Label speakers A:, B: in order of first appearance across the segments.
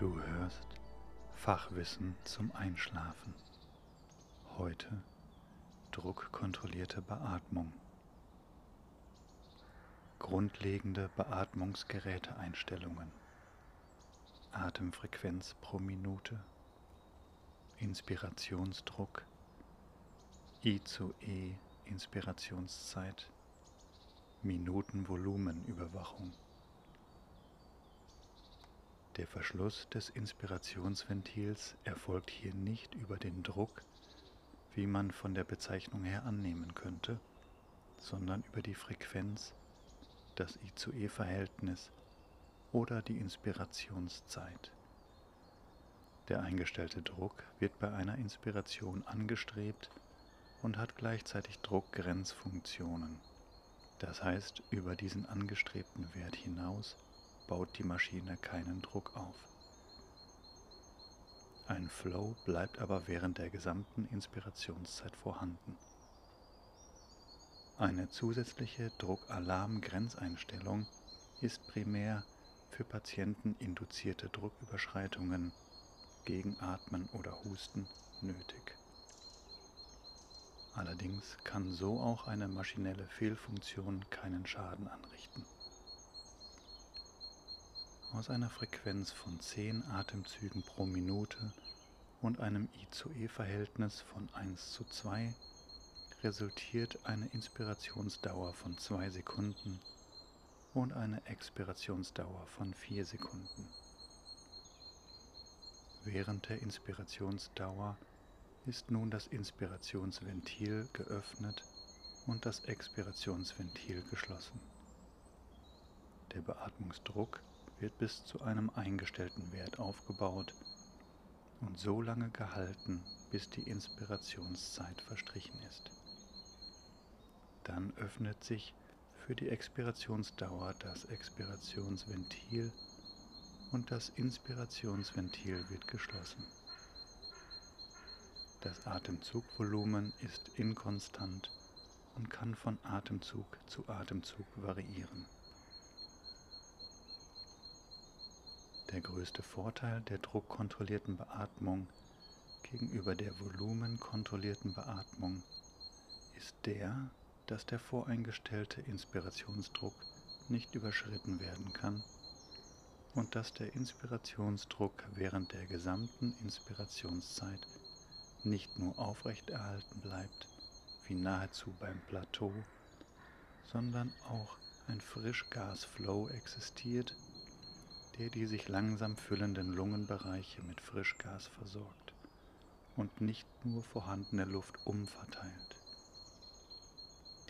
A: Du hörst Fachwissen zum Einschlafen. Heute druckkontrollierte Beatmung. Grundlegende Beatmungsgeräteeinstellungen. Atemfrequenz pro Minute. Inspirationsdruck. I zu E Inspirationszeit. Minutenvolumenüberwachung. Der Verschluss des Inspirationsventils erfolgt hier nicht über den Druck, wie man von der Bezeichnung her annehmen könnte, sondern über die Frequenz, das I zu E-Verhältnis oder die Inspirationszeit. Der eingestellte Druck wird bei einer Inspiration angestrebt und hat gleichzeitig Druckgrenzfunktionen. Das heißt, über diesen angestrebten Wert hinaus baut die Maschine keinen Druck auf. Ein Flow bleibt aber während der gesamten Inspirationszeit vorhanden. Eine zusätzliche Druckalarm-Grenzeinstellung ist primär für Patienten induzierte Drucküberschreitungen gegen Atmen oder Husten nötig. Allerdings kann so auch eine maschinelle Fehlfunktion keinen Schaden anrichten. Aus einer Frequenz von 10 Atemzügen pro Minute und einem I zu E-Verhältnis von 1 zu 2 resultiert eine Inspirationsdauer von 2 Sekunden und eine Expirationsdauer von 4 Sekunden. Während der Inspirationsdauer ist nun das Inspirationsventil geöffnet und das Expirationsventil geschlossen. Der Beatmungsdruck wird bis zu einem eingestellten Wert aufgebaut und so lange gehalten, bis die Inspirationszeit verstrichen ist. Dann öffnet sich für die Expirationsdauer das Expirationsventil und das Inspirationsventil wird geschlossen. Das Atemzugvolumen ist inkonstant und kann von Atemzug zu Atemzug variieren. Der größte Vorteil der druckkontrollierten Beatmung gegenüber der volumenkontrollierten Beatmung ist der, dass der voreingestellte Inspirationsdruck nicht überschritten werden kann und dass der Inspirationsdruck während der gesamten Inspirationszeit nicht nur aufrechterhalten bleibt, wie nahezu beim Plateau, sondern auch ein Frischgasflow existiert, der die sich langsam füllenden Lungenbereiche mit Frischgas versorgt und nicht nur vorhandene Luft umverteilt.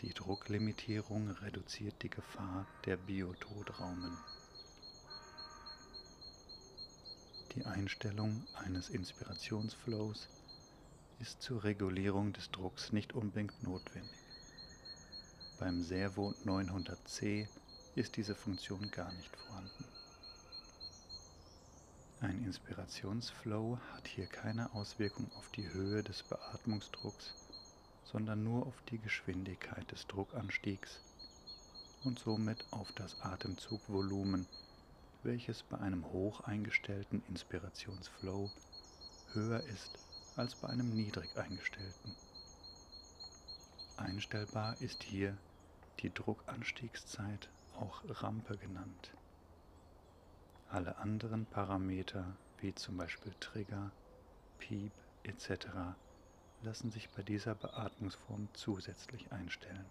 A: Die Drucklimitierung reduziert die Gefahr der Biotodraumen. Die Einstellung eines Inspirationsflows ist zur Regulierung des Drucks nicht unbedingt notwendig. Beim Servo 900C ist diese Funktion gar nicht vorhanden. Ein Inspirationsflow hat hier keine Auswirkung auf die Höhe des Beatmungsdrucks, sondern nur auf die Geschwindigkeit des Druckanstiegs und somit auf das Atemzugvolumen, welches bei einem hoch eingestellten Inspirationsflow höher ist als bei einem niedrig eingestellten. Einstellbar ist hier die Druckanstiegszeit, auch Rampe genannt. Alle anderen Parameter, wie zum Beispiel Trigger, Piep etc., lassen sich bei dieser Beatmungsform zusätzlich einstellen.